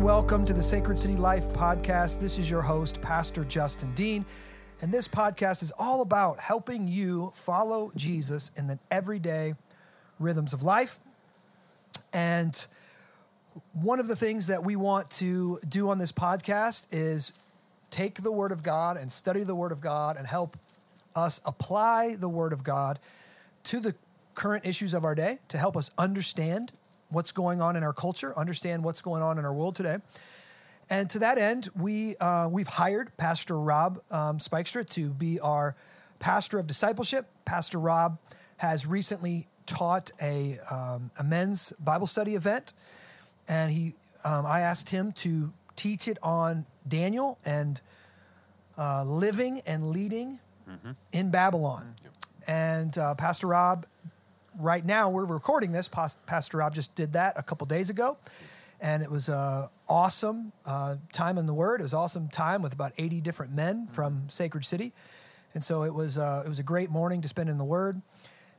And welcome to the Sacred City Life podcast. This is your host, Pastor Justin Dean. And this podcast is all about helping you follow Jesus in the everyday rhythms of life. And one of the things that we want to do on this podcast is take the Word of God and study the Word of God and help us apply the Word of God to the current issues of our day to help us understand what's going on in our culture, understand what's going on in our world today. And to that end, we uh, we've hired Pastor Rob um, Spykstra to be our pastor of discipleship. Pastor Rob has recently taught a, um, a men's Bible study event, and he um, I asked him to teach it on Daniel and uh, living and leading in Babylon. And uh, Pastor Rob right now we're recording this. Pastor Rob just did that a couple days ago, and it was a awesome uh, time in the Word. It was awesome time with about eighty different men from Sacred City, and so it was uh, it was a great morning to spend in the Word.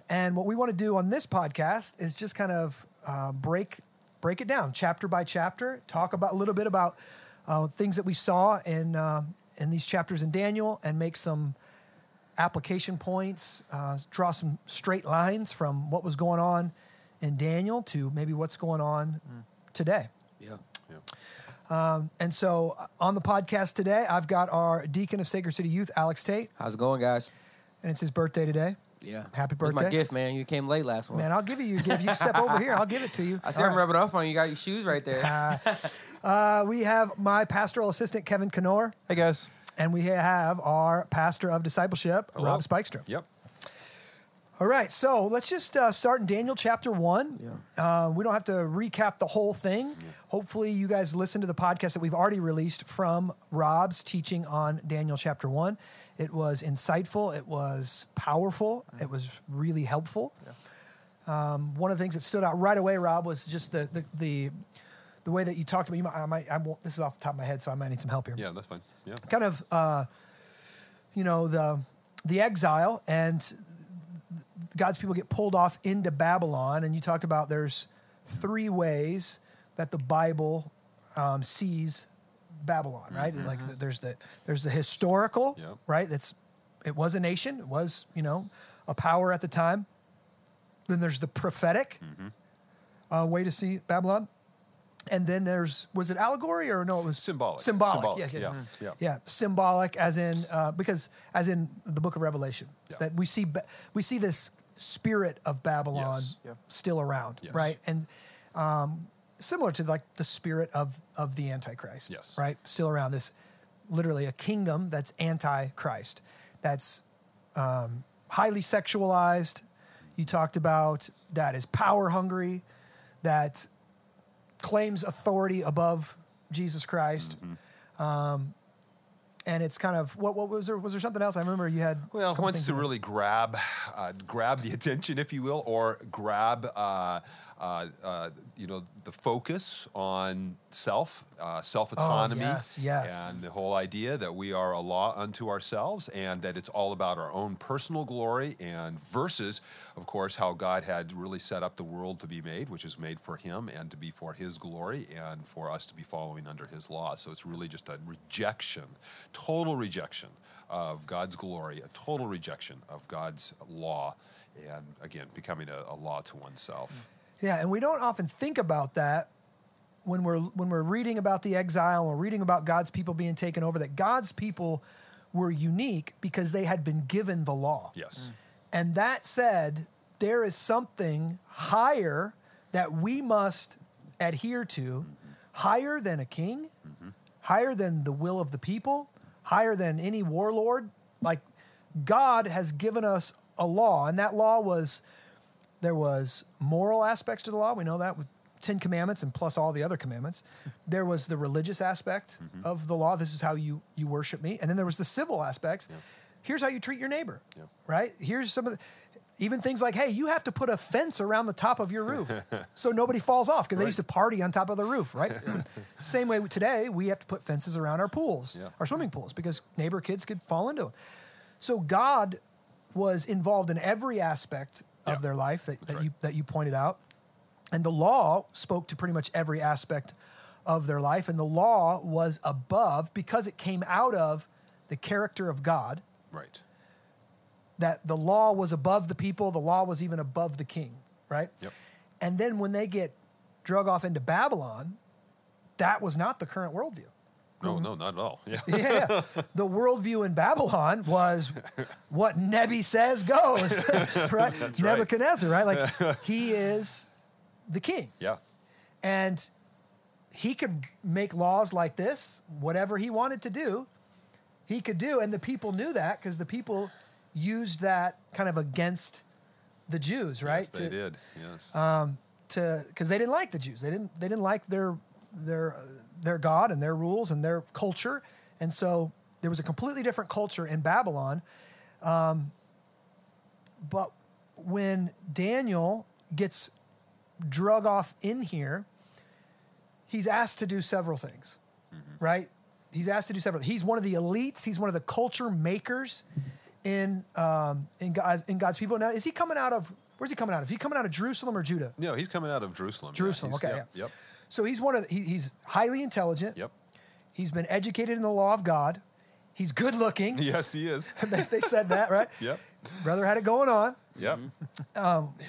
And what we want to do on this podcast is just kind of uh, break break it down chapter by chapter, talk about a little bit about uh, things that we saw in uh, in these chapters in Daniel, and make some application points, uh, draw some straight lines from what was going on in Daniel to maybe what's going on today. Yeah. And so uh, on the podcast today, I've got our deacon of Sacred City Youth, Alex Tate, How's it going, guys? and it's his birthday today. Yeah. Happy birthday. Here's my gift, man. You came late last one. Man, I'll give you your gift. You step over here, I'll give it to you. I see All him right. rubbing off on you. You got your shoes right there. Uh, we have my pastoral assistant, Kevin Knorr, Hey guys. And we have our pastor of discipleship, Hello. Rob Spykestra. Yep. All right, so let's just uh, start in Daniel chapter one. Yeah. Uh, we don't have to recap the whole thing. Hopefully, you guys listen to the podcast that we've already released from Rob's teaching on Daniel chapter one. It was insightful, it was powerful, it was really helpful. Um, one of the things that stood out right away, Rob, was just the the the, the way that you talked about. You might, I might, I won't, this is off the top of my head, so I might need some help here Yeah, that's fine. Yeah. kind of uh, you know the the exile and God's people get pulled off into Babylon, and you talked about there's three ways that the Bible um, sees Babylon, right? Like there's the there's the historical, Yep. right? That's it was a nation, it was you know a power at the time. Then there's the prophetic uh, way to see Babylon, and then there's was it allegory or no? It was Symbolic. Symbolic, Symbolic, yes, yes. yeah, yeah. yeah, symbolic as in uh, because as in the book of Revelation Yeah. that we see we see this spirit of Babylon Yes. Still around, Yes. right? And um, similar to like the spirit of of the Antichrist, Yes. right? Still around this literally a kingdom that's anti-Christ, that's um, highly sexualized. You talked about that is power hungry, that claims authority above Jesus Christ. Mm-hmm. Um, and it's kind of what what was there was there something else I remember you had Well, wants to really grab, uh, grab the attention, if you will, or grab, uh, uh, uh, you know, the focus on self, uh, self autonomy, Oh, yes, yes. and the whole idea that we are a law unto ourselves, and that it's all about our own personal glory, and versus, of course, how God had really set up the world to be made, which is made for Him and to be for His glory, and for us to be following under His law. So it's really just a rejection, total rejection of God's glory, a total rejection of God's law, and again, becoming a, a law to oneself. Yeah, and we don't often think about that when we're when we're reading about the exile and we're reading about God's people being taken over. That God's people were unique because they had been given the law. Yes. Mm. And that said, there is something higher that we must adhere to, higher than a king, mm-hmm. higher than the will of the people, higher than any warlord. Like God has given us a law, and that law was there was moral aspects to the law. We know that with Ten Commandments and plus all the other commandments. There was the religious aspect mm-hmm. of the law. This is how you you worship me, and then there was the civil aspects. Here's how you treat your neighbor. Yeah. Right. Here's some of the even things like, hey, you have to put a fence around the top of your roof so nobody falls off because they used to party on top of the roof, right? Same way today, we have to put fences around our pools, Yeah. our swimming pools, because neighbor kids could fall into them. So God was involved in every aspect of Yeah. their life that, that right. you that you pointed out. And the law spoke to pretty much every aspect of their life. And the law was above because it came out of the character of God, Right. that the law was above the people, the law was even above the king, right? Yep. And then when they get drug off into Babylon, that was not the current worldview. No, um, no, not at all. Yeah. Yeah, the worldview in Babylon was what Nebi says goes, right? right. Nebuchadnezzar, right? Like he is the king, Yeah. and he could make laws like this, whatever he wanted to do, he could do, and the people knew that because the people used that kind of against the Jews, right? Yes, they To- did. Yes. Um, to because they didn't like the Jews. They didn't they didn't like their their their God and their rules and their culture, and so there was a completely different culture in Babylon. Um, but when Daniel gets drug off in here, he's asked to do several things, right? He's asked to do several. He's one of the elites. He's one of the culture makers in um, in God's in God's people. Now, is he coming out of? Where's he coming out of? Is he coming out of Jerusalem or Judah? no, he's coming out of Jerusalem. Jerusalem. He's- okay. Yep. yeah. Yep. So he's one of the, he, he's highly intelligent. Yep. He's been educated in the law of God. He's good looking. Yes, he is. they, said that, right? yep. Brother had it going on. Yep. Um, what did-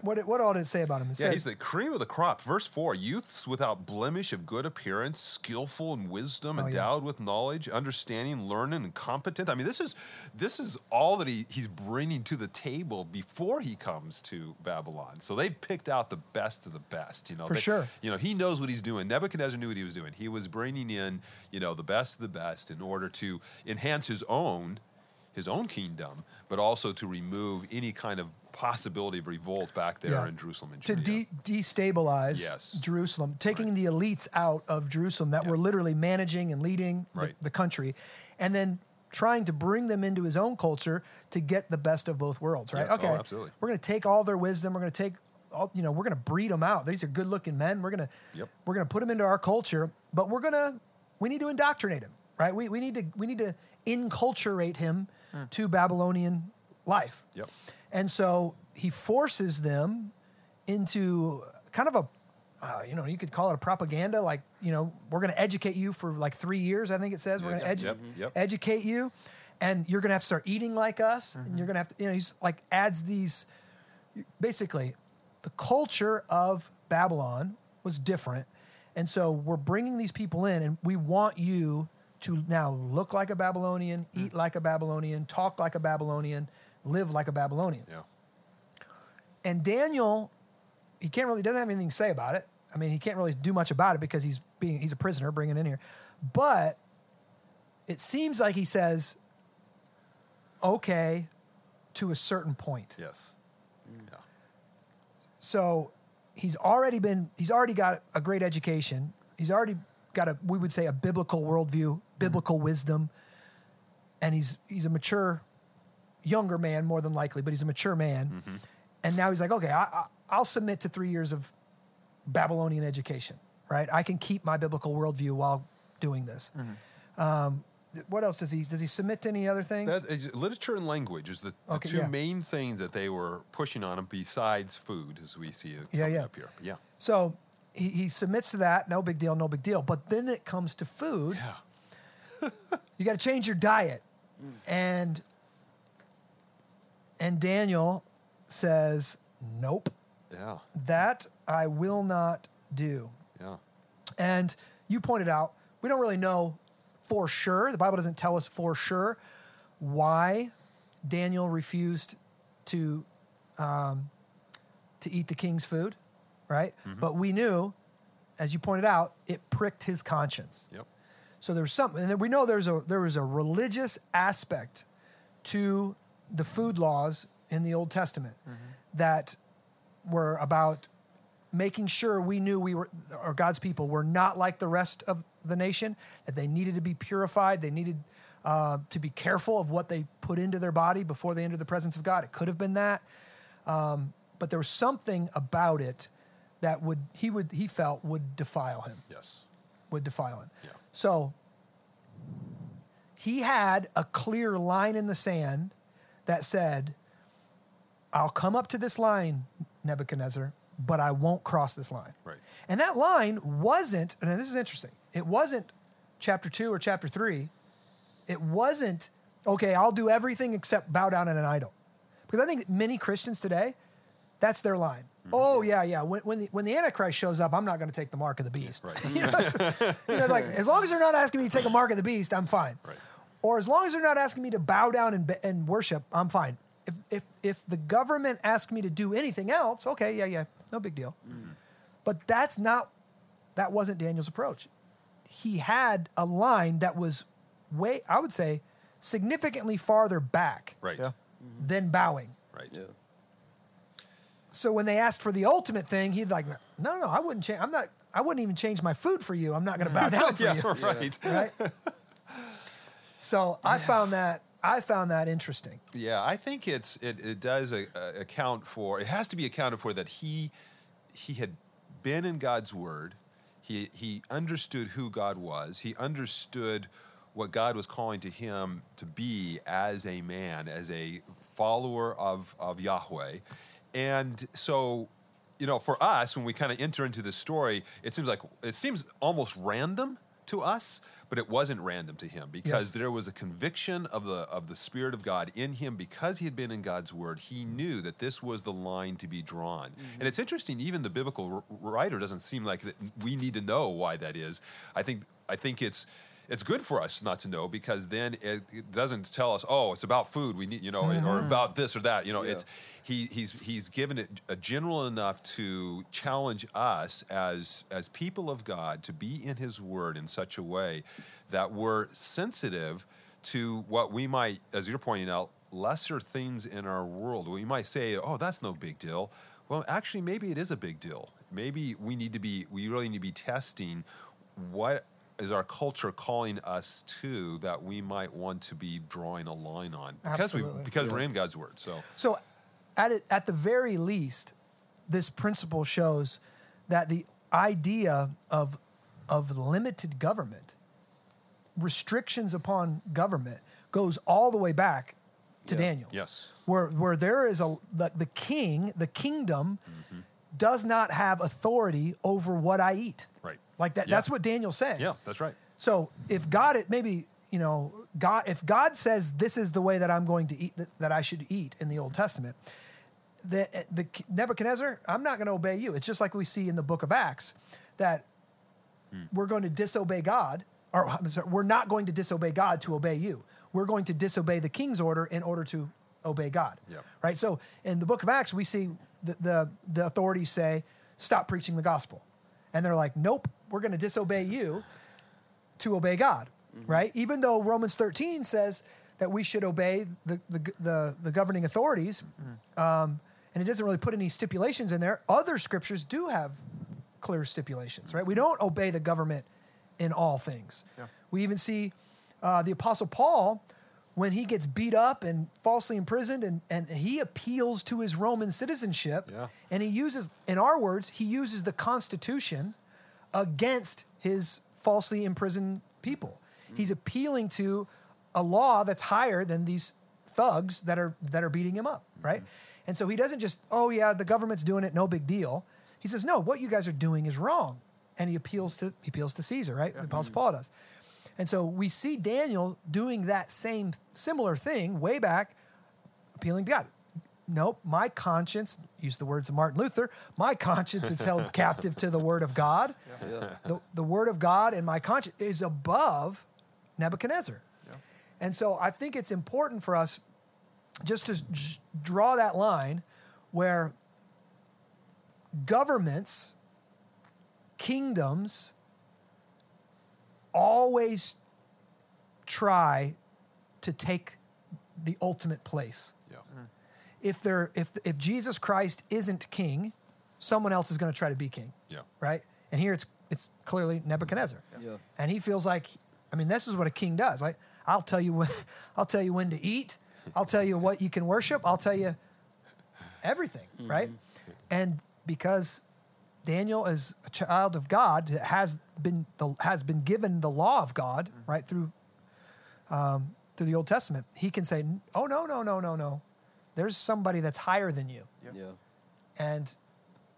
what what all did it say about him? It Yeah, he's the cream of the crop. Verse 4 Youths without blemish of good appearance, skillful in wisdom, Oh, yeah. endowed with knowledge, understanding, learning, and competent. I mean, this is this is all that he, he's bringing to the table before he comes to Babylon. So they picked out the best of the best. You know, For They- sure. You know, he knows what he's doing. Nebuchadnezzar knew what he was doing. He was bringing in, you know, the best of the best in order to enhance his own his own kingdom, but also to remove any kind of possibility of revolt back there Yeah. in Jerusalem and to de- destabilize Yes. Jerusalem, taking the elites out of Jerusalem that were literally managing and leading the, Right. the country, and then trying to bring them into his own culture to get the best of both worlds. Right? Yes, oh, okay. absolutely. We're going to take all their wisdom. We're going to take all you know. We're going to breed them out. These are good-looking men. We're going to Yep. we're going to put them into our culture, but we're going to we need to indoctrinate him. Right? We we need to we need to inculturate him hmm. to Babylonian life. Yep. And so he forces them into kind of a, uh, you know, you could call it a propaganda. Like, you know, we're going to educate you for like three years. I think it says we're Yes. going to edu- Yep, yep. educate you, and you're going to have to start eating like us, and you're going to have to, you know, he's like adds these. Basically, the culture of Babylon was different, and so we're bringing these people in, and we want you to now look like a Babylonian, eat like a Babylonian, talk like a Babylonian, live like a Babylonian. Yeah. And Daniel, he can't really doesn't have anything to say about it. I mean, he can't really do much about it because he's being he's a prisoner bringing in here. But it seems like he says, okay, to a certain point. Yes. Yeah. So he's already been he's already got a great education. He's already got a we would say a biblical worldview, biblical mm-hmm. wisdom, and he's he's a mature younger man more than likely, but he's a mature man. Mm-hmm. And now he's like, okay, I, I, I'll submit to three years of Babylonian education, right? I can keep my biblical worldview while doing this. Mm-hmm. Um, what else does he does he submit to any other things? That is, literature and language is the, the Okay, two yeah. main things that they were pushing on him besides food, as we see it Yeah, yeah. up here. Yeah. So he, he submits to that, no big deal, no big deal. But then it comes to food. Yeah. You got to change your diet. Mm. And and Daniel says, "Nope, Yeah. that I will not do." Yeah. And you pointed out, we don't really know for sure. The Bible doesn't tell us for sure why Daniel refused to um, to eat the king's food, right? But we knew, as you pointed out, it pricked his conscience. Yep. So there's something, and then we know there's a there was a religious aspect to the food laws in the Old Testament that were about making sure we knew we were or God's people were not like the rest of the nation. That they needed to be purified. They needed uh, to be careful of what they put into their body before they entered the presence of God. It could have been that, um, but there was something about it that would he would he felt would defile him Yes. would defile him. Yeah. So he had a clear line in the sand that said, I'll come up to this line, Nebuchadnezzar, but I won't cross this line. Right. And that line wasn't, and this is interesting, it wasn't chapter two or chapter three. It wasn't, okay, I'll do everything except bow down at an idol. Because I think many Christians today, that's their line. Mm-hmm. Oh yeah, yeah. When, when the when the Antichrist shows up, I'm not going to take the mark of the beast. Right. you know, you know, like as long as they're not asking me to take a mark of the beast, I'm fine. Right. Or as long as they're not asking me to bow down and, and worship, I'm fine. If if if the government asks me to do anything else, okay, yeah, yeah, no big deal. But that's not that wasn't Daniel's approach. He had a line that was way, I would say, significantly farther back Right. Yeah. than bowing. Right. Yeah. So when they asked for the ultimate thing, he'd like, no, no, I wouldn't change. I'm not. I wouldn't even change my food for you. I'm not going to bow down for Yeah, you. right. Right. so I found that I found that interesting. Yeah, I think it's it, it does a, a account for it has to be accounted for that he he had been in God's word. He he understood who God was. He understood what God was calling to him to be as a man, as a follower of of Yahweh. And so, you know, for us when we kind of enter into this story, it seems like it seems almost random to us, but it wasn't random to him because Yes. there was a conviction of the of the spirit of God in him because he had been in God's word. He knew that this was the line to be drawn. Mm-hmm. And it's interesting even the biblical writer doesn't seem like that we need to know why that is. I think I think it's it's good for us not to know because then it, it doesn't tell us oh it's about food. We need you know or mm-hmm. about this or that. You know Yeah. it's he he's he's given it a general enough to challenge us as as people of God to be in his word in such a way that we're sensitive to what we might as you're pointing out lesser things in our world. We might say oh that's no big deal. Well actually maybe it is a big deal. Maybe we need to be we really need to be testing what is our culture calling us to that we might want to be drawing a line on because Absolutely. we because we're in God's word so So, at it, at the very least, this principle shows that the idea of of limited government, restrictions upon government, goes all the way back to Yeah. Daniel. yes where where there is a the, the king, the kingdom mm-hmm. does not have authority over what I eat. Right. Like that Yeah. that's what Daniel's saying. Yeah, that's right. So if God it maybe, you know, God if God says this is the way that I'm going to eat that, that I should eat in the Old Testament, the the Nebuchadnezzar, I'm not going to obey you. It's just like we see in the book of Acts that hmm. we're going to disobey God or I'm sorry, we're not going to disobey God to obey you. We're going to disobey the king's order in order to obey God. Yeah. Right? So in the book of Acts we see the the, the authorities say stop preaching the gospel. And they're like, "Nope, we're going to disobey you to obey God, right? Even though Romans 13 says that we should obey the, the, the, the governing authorities, um, and it doesn't really put any stipulations in there, other scriptures do have clear stipulations, right? We don't obey the government in all things. We even see uh, the Apostle Paul when he gets beat up and falsely imprisoned and, and he appeals to his Roman citizenship Yeah. and he uses, in our words, he uses the Constitution against his falsely imprisoned people. Mm-hmm. He's appealing to a law that's higher than these thugs that are that are beating him up, mm-hmm. right? And so he doesn't just, oh yeah, the government's doing it, no big deal. He says, no, what you guys are doing is wrong, and he appeals to he appeals to Caesar, right? The Apostle mm-hmm. Paul does. And so we see Daniel doing that same similar thing way back, appealing to God. Nope, my conscience, use the words of Martin Luther, my conscience is held captive to the word of God. Yeah. The, the word of God and my conscience is above Nebuchadnezzar. And so I think it's important for us just to just draw that line where governments, kingdoms always try to take the ultimate place. Yeah. Mm-hmm. If they're if if Jesus Christ isn't king, someone else is going to try to be king, Yeah. right? And here it's it's clearly Nebuchadnezzar. Yeah. And he feels like I mean this is what a king does. Like I'll tell you when I'll tell you when to eat. I'll tell you what you can worship. I'll tell you everything, mm-hmm. right? And because Daniel is a child of God that has been the, has been given the law of God right through um, through the Old Testament. He can say, "Oh no, no, no, no, no. There's somebody that's higher than you." Yeah. And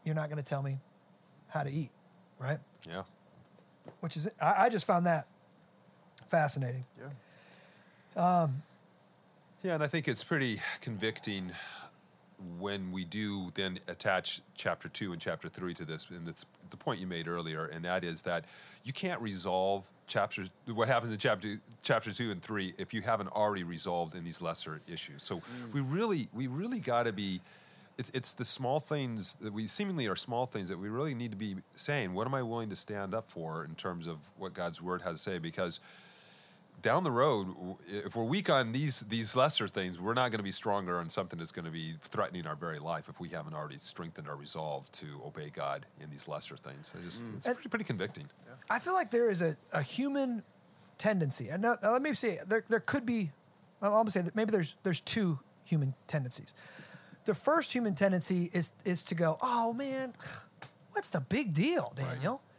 you're not going to tell me how to eat, right? Yeah. Which is, I, I just found that fascinating. Yeah. Yeah, and I think it's pretty convicting when we do then attach chapter two and chapter three to this, and it's the point you made earlier, and that is that you can't resolve chapters what happens in chapter chapter two and three if you haven't already resolved in these lesser issues. So mm. we really we really got to be. It's, it's the small things that we seemingly are small things that we really need to be saying. What am I willing to stand up for in terms of what God's word has to say? Because down the road, if we're weak on these these lesser things, we're not going to be stronger on something that's going to be threatening our very life if we haven't already strengthened our resolve to obey God in these lesser things. It's, just, mm. it's And- pretty, pretty convicting. I feel like there is a, a human tendency, and now, now let me say there there could be. I'm gonna say that maybe there's there's two human tendencies. The first human tendency is is to go, oh man, what's the big deal, Daniel? Right.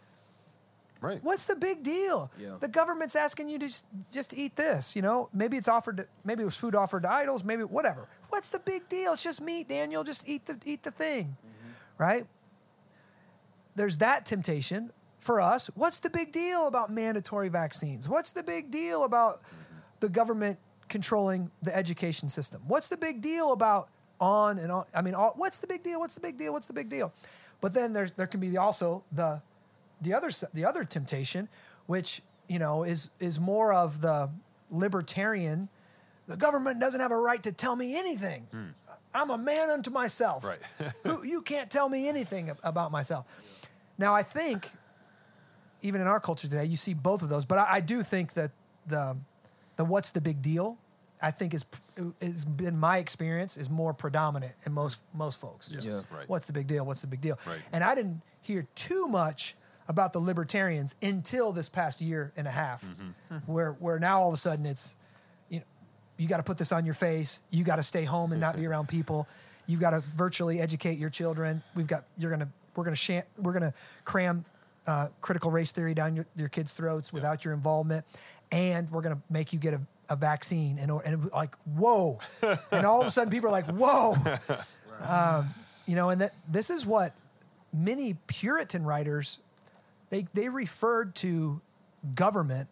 What's the big deal? Yeah. The government's asking you to just, just eat this. You know, maybe it's offered. To, maybe it was food offered to idols. Maybe whatever. What's the big deal? It's just meat, Daniel. Just eat the eat the thing, mm-hmm. right? There's that temptation for us. What's the big deal about mandatory vaccines? What's the big deal about mm-hmm. the government controlling the education system? What's the big deal about on and on? I mean, all, what's the big deal? What's the big deal? What's the big deal? But then there's there can be also the the other the other temptation, which you know is is more of the libertarian. The government doesn't have a right to tell me anything. Hmm. I'm a man unto myself. Right. Who, you can't tell me anything about myself. Now I think, even in our culture today, you see both of those. But I, I do think that the the what's the big deal, I think is has been my experience is more predominant in most most folks. Yes. Yeah. Right. What's the big deal? What's the big deal? Right. And I didn't hear too much about the libertarians until this past year and a half, Mm-hmm. where where now all of a sudden it's, you know, you got to put this on your face. You got to stay home and not be around people. You've got to virtually educate your children. We've got you're gonna we're gonna sham, we're gonna cram uh, critical race theory down your, your kids' throats without your involvement, and we're gonna make you get a, a vaccine. And and like whoa, and all of a sudden people are like whoa, um, you know, and that this is what many Puritan writers they they referred to government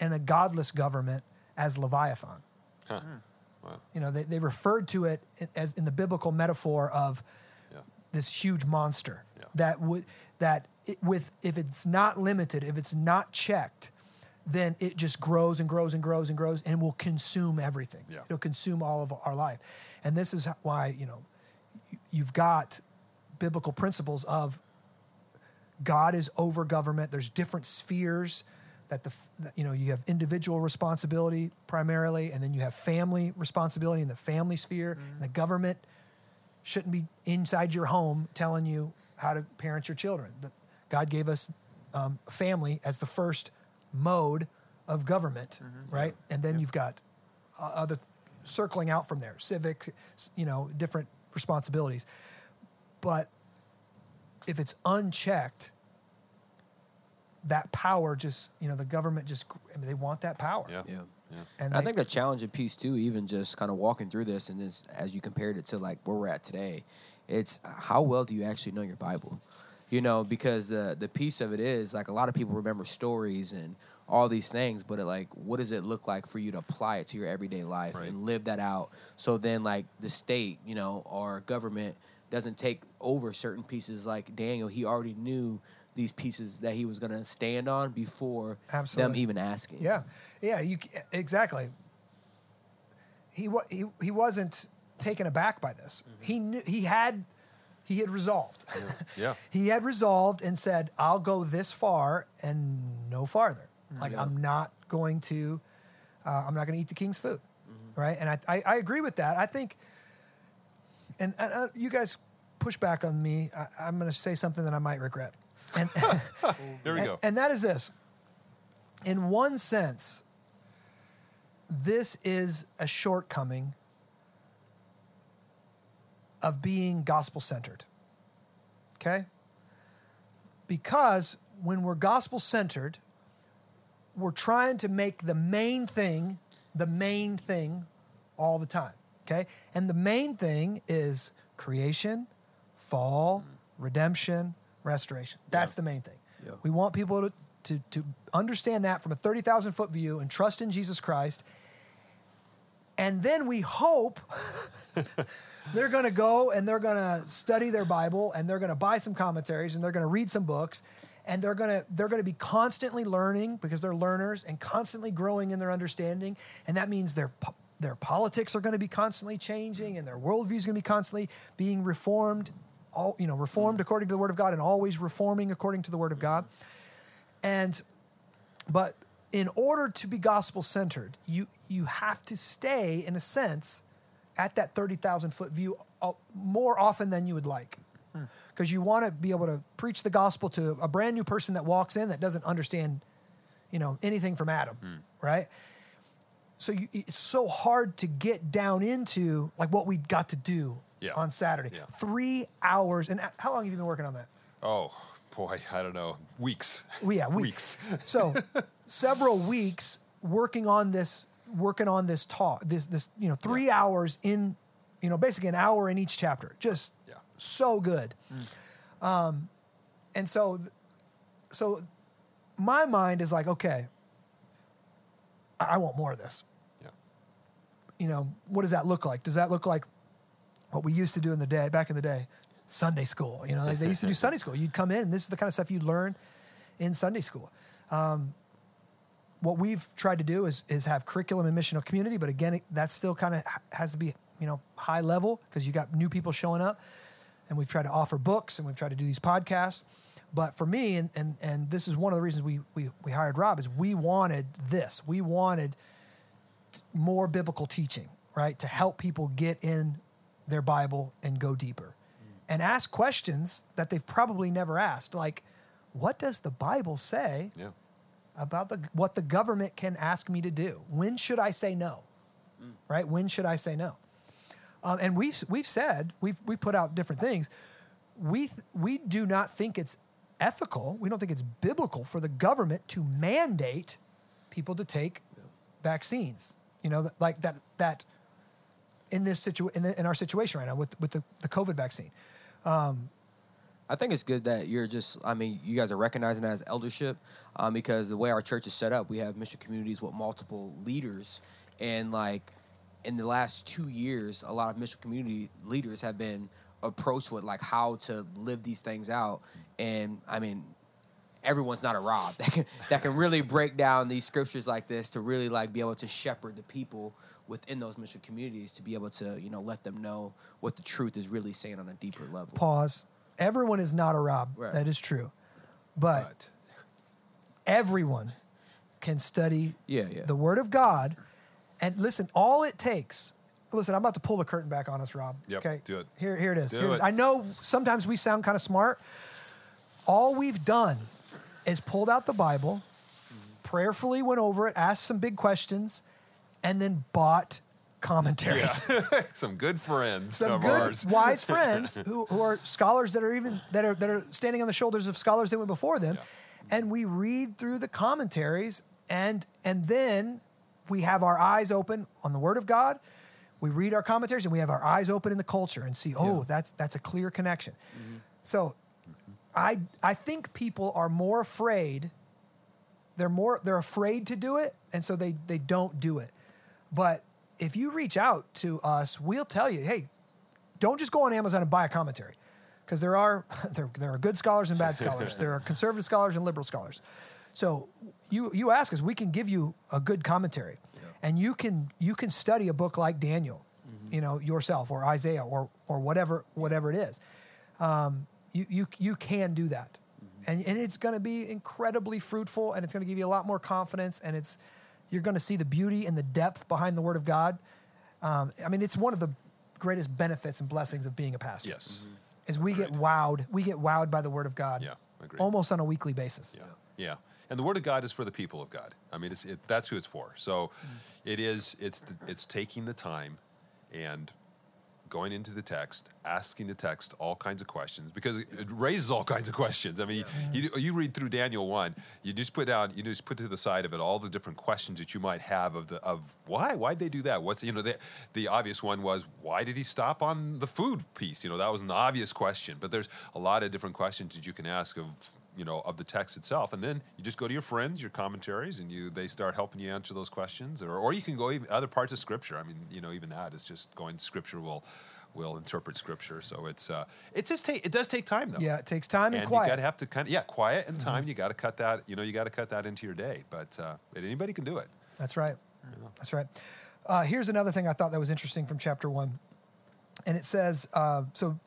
and a godless government as Leviathan. Huh. Hmm. Wow. You know, they, they referred to it as in the biblical metaphor of Yeah. this huge monster Yeah. that would that it, with if it's not limited, if it's not checked, then it just grows and grows and grows and grows and will consume everything. Yeah. It'll consume all of our life, and this is why you know you- you've got biblical principles of God is over government. There's different spheres that the that, you know you have individual responsibility primarily, and then you have family responsibility in the family sphere. And the government shouldn't be inside your home telling you how to parent your children. God gave us um, family as the first mode of government, right? And then you've got uh, other circling out from there, civic, you know, different responsibilities. But if it's unchecked, that power just, you know, the government just, I mean, they want that power. Yeah. Yeah. Yeah. And I they- think the challenging piece too, even just kind of walking through this and this as you compared it to like where we're at today, it's how well do you actually know your Bible? You know, because the the piece of it is like a lot of people remember stories and all these things, but it like what does it look like for you to apply it to your everyday life Right. and live that out? So then like the state, you know, or government doesn't take over certain pieces like Daniel, he already knew these pieces that he was going to stand on before Absolutely. them even asking. Yeah, yeah, you exactly. He he he wasn't taken aback by this. Mm-hmm. He knew he had he had resolved. Yeah. he had resolved and said, "I'll go this far and no farther. Mm-hmm. Like Yeah. I'm not going to, uh, I'm not going to eat the king's food, mm-hmm. right?" And I, I I agree with that. I think, and, and uh, you guys push back on me. I, I'm going to say something that I might regret. And There we and, go. and that is this. In one sense, this is a shortcoming of being gospel centered. Okay? Because when we're gospel centered, we're trying to make the main thing the main thing all the time. Okay? And the main thing is creation, fall, mm. redemption, restoration. That's Yeah. the main thing. Yeah. We want people to, to, to understand that from a 30,000 foot view and trust in Jesus Christ. And then we hope they're going to go and they're going to study their Bible and they're going to buy some commentaries and they're going to read some books and they're going to they're going to be constantly learning because they're learners and constantly growing in their understanding and that means their po- their politics are going to be constantly changing and their worldview is going to be constantly being reformed all you know reformed according to the word of God and always reforming according to the word of God and but in order to be gospel centered you you have to stay in a sense at that 30,000 foot view uh, more often than you would like. Because you want to be able to preach the gospel to a brand new person that walks in that doesn't understand, you know, anything from Adam, right? So you, it's so hard to get down into like what we got to do Yeah. on Saturday. Yeah. Three hours. And how long have you been working on that? Oh boy, I don't know. Weeks. Well, yeah, weeks. so several weeks working on this, working on this talk, this this you know three hours in, you know basically an hour in each chapter, just Yeah. so good. Um, and so, so my mind is like, okay, I want more of this. Yeah. You know, what does that look like? Does that look like what we used to do in the day back in the day? Sunday school. You know, they, they used to do Sunday school. You'd come in, and this is the kind of stuff you'd learn in Sunday school. Um, what we've tried to do is is have curriculum and missional community, but again, that still kind of has to be you know high level because you got new people showing up, and we've tried to offer books and we've tried to do these podcasts. But for me, and and and this is one of the reasons we we we hired Rob is we wanted this. We wanted more biblical teaching, right, to help people get in their Bible and go deeper, and ask questions that they've probably never asked, like, what does the Bible say? Yeah. about the what the government can ask me to do. When should I say no? Right? When should I say no? Um, and we've we've said we've we put out different things. We we do not think it's ethical. We don't think it's biblical for the government to mandate people to take vaccines. You know, like that that in this situ in, in our situation right now with with the, the COVID vaccine. I think it's good that you're just, I mean, you guys are recognizing that as eldership um, because the way our church is set up, we have mission communities with multiple leaders. And like in the last two years, a lot of mission community leaders have been approached with like how to live these things out. And I mean, everyone's not a Rob that can that can really break down these scriptures like this to really like be able to shepherd the people within those mission communities to be able to you know let them know what the truth is really saying on a deeper level. Pause. Everyone is not a Rob. Right. That is true. But But everyone can study Yeah, yeah. the Word of God. And listen, all it takes. Listen, I'm about to pull the curtain back on us, Rob. Yep, okay, do it. Here, here it is. Here it is. it. I know sometimes we sound kind of smart. All we've done is pulled out the Bible, prayerfully went over it, asked some big questions, and then bought commentaries. some good friends some of good ours. wise friends who, who are scholars that are even that are that are standing on the shoulders of scholars that went before them and we read through the commentaries and and then we have our eyes open on the word of god we read our commentaries and we have our eyes open in the culture and see oh that's that's a clear connection. Mm-hmm. So i i think people are more afraid they're more they're afraid to do it and so they they don't do it. But if you reach out to us we'll tell you hey don't just go on amazon and buy a commentary because there are there, there are good scholars and bad scholars. There are conservative scholars and liberal scholars. So you you ask us we can give you a good commentary and you can you can study a book like daniel you know yourself or isaiah or or whatever whatever it is um, you, you you can do that and, and it's going to be incredibly fruitful and it's going to give you a lot more confidence and it's you're going to see the beauty and the depth behind the word of god um, i mean it's one of the greatest benefits and blessings of being a pastor Yes. is we get wowed we get wowed by the word of god Yeah, agreed. almost on a weekly basis Yeah. Yeah. And the word of God is for the people of God. I mean, it's it, that's who it's for. So, mm. it is it's it's taking the time and going into the text, asking the text all kinds of questions because it raises all kinds of questions. I mean, you, you read through Daniel one, you just put down, you just put to the side of it all the different questions that you might have of the of why why'd they do that? What's you know the the obvious one was why did he stop on the food piece? You know that was an obvious question, but there's a lot of different questions that you can ask of you know of the text itself and then you just go to your friends your commentaries and you they start helping you answer those questions or, or you can go even other parts of scripture i mean you know even that is just going scripture will will interpret scripture so it's uh it just take it does take time though Yeah, it takes time and, and quiet. Mm-hmm. you gotta have to kind of yeah quiet and time you gotta cut that you know you gotta cut that into your day but uh anybody can do it That's right. That's right. Uh, here's another thing I thought that was interesting from chapter one, and it says uh, so.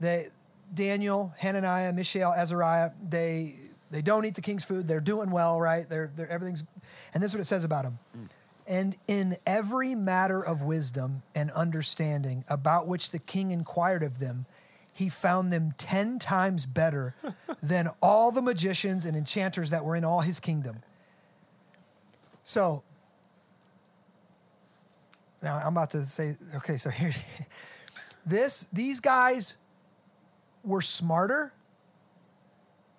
They Daniel, Hananiah, Mishael, Azariah. They they don't eat the king's food. They're doing well, right? They're they're everything's, and this is what it says about them. And in every matter of wisdom and understanding about which the king inquired of them, he found them ten times better than all the magicians and enchanters that were in all his kingdom. So now I'm about to say, okay, so here, this these guys were smarter,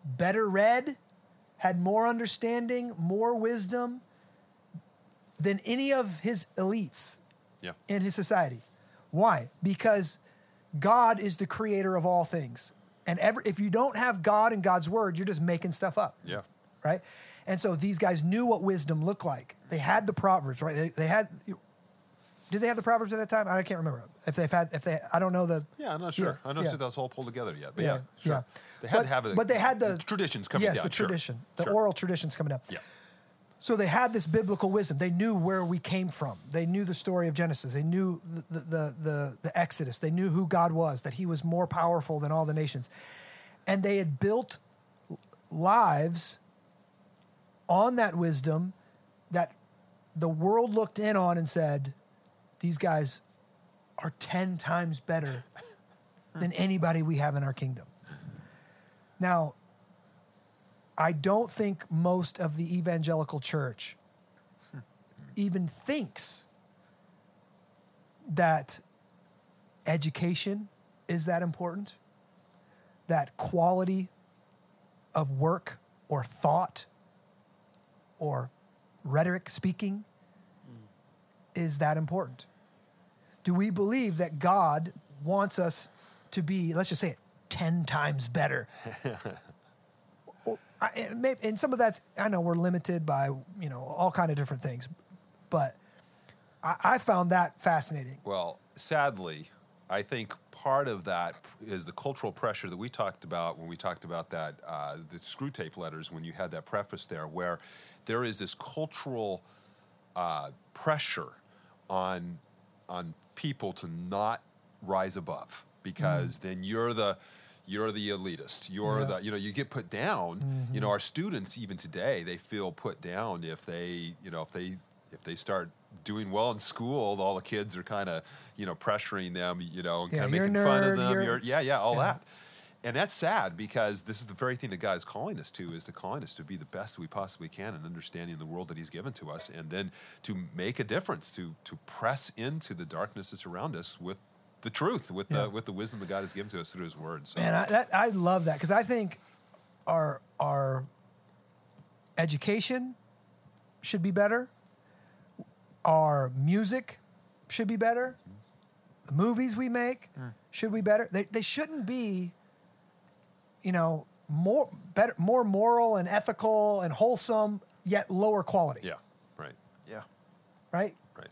better read, had more understanding, more wisdom than any of his elites yeah in his society. Why? Because God is the creator of all things. And every, if you don't have God and God's word, you're just making stuff up yeah right? And so these guys knew what wisdom looked like. They had the proverbs, right? They, they had. Did they have the proverbs at that time? I can't remember if they've had. If they, I don't know the. yeah i'm not sure Yeah, i don't yeah. see that's all pulled together yet but Yeah, yeah, sure. yeah. they had But- to have it but they had the- traditions coming yes, down the sure, tradition, the sure. oral traditions coming up. yeah So they had this biblical wisdom. They knew where we came from. They knew the story of Genesis. They knew the, the, the, the, the Exodus. They knew who God was, that he was more powerful than all the nations. And they had built lives on that wisdom that the world looked in on and said, these guys are 10 times better than anybody we have in our kingdom. Now, I don't think most of the evangelical church even thinks that education is that important, that quality of work or thought or rhetoric speaking mm. is that important. Do we believe that God wants us to be, let's just say it, 10 times better and some of that's I know we're limited by you know all kind of different things, but I, I found that fascinating. Well, sadly, I think part of that is the cultural pressure that we talked about when we talked about that uh, the Screwtape letters when you had that preface there, where there is this cultural uh, pressure on on people to not rise above because mm. then you're the you're the elitist. You're Yeah. the you know you get put down. You mm-hmm. know our students even today they feel put down if they you know if they if they start doing well in school all the kids are kind of you know pressuring them you know and Yeah, kind of making fun of them. you're- you're, yeah yeah all Yeah. that and that's sad because this is the very thing that God is calling us to is to calling us to be the best we possibly can in understanding the world that He's given to us, and then to make a difference, to to press into the darkness that's around us with the truth, with Yeah. the with the wisdom that God has given to us through His Word. So, Man, I, that, I love that because I think our our education should be better. Our music should be better. The movies we make mm. should be better. They, they shouldn't be, you know, more better, more moral and ethical and wholesome, yet lower quality. yeah, right, Yeah. Right. right,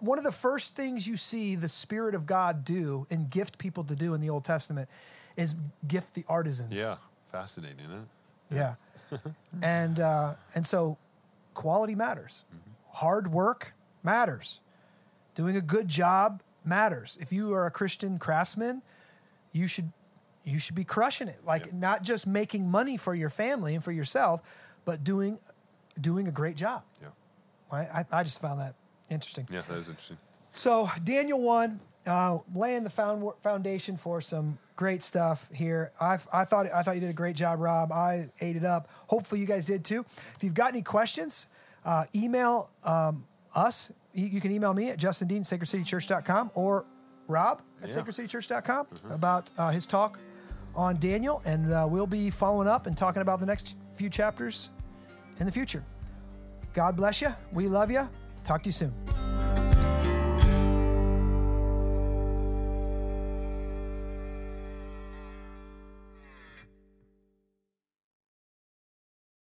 One of the first things you see the Spirit of God do and gift people to do in the Old Testament is gift the artisans. yeah, fascinating, isn't it? Yeah. and uh, and so quality matters. Hard work matters. Doing a good job matters. If you are a Christian craftsman, you should you should be crushing it. Like Yeah. not just making money for your family and for yourself, but doing doing a great job. Yeah, Right? I, I just found that interesting. yeah, that is interesting. So Daniel one, uh, laying the found, foundation for some great stuff here. I, I thought I thought you did a great job, Rob. I ate it up. Hopefully you guys did too. If you've got any questions, uh, email um, us. You, you can email me at justindean, sacredcitychurch.com, or Rob at Yeah. sacredcitychurch.com about uh, his talk on Daniel, and uh, we'll be following up and talking about the next few chapters in the future. God bless you. We love you. Talk to you soon.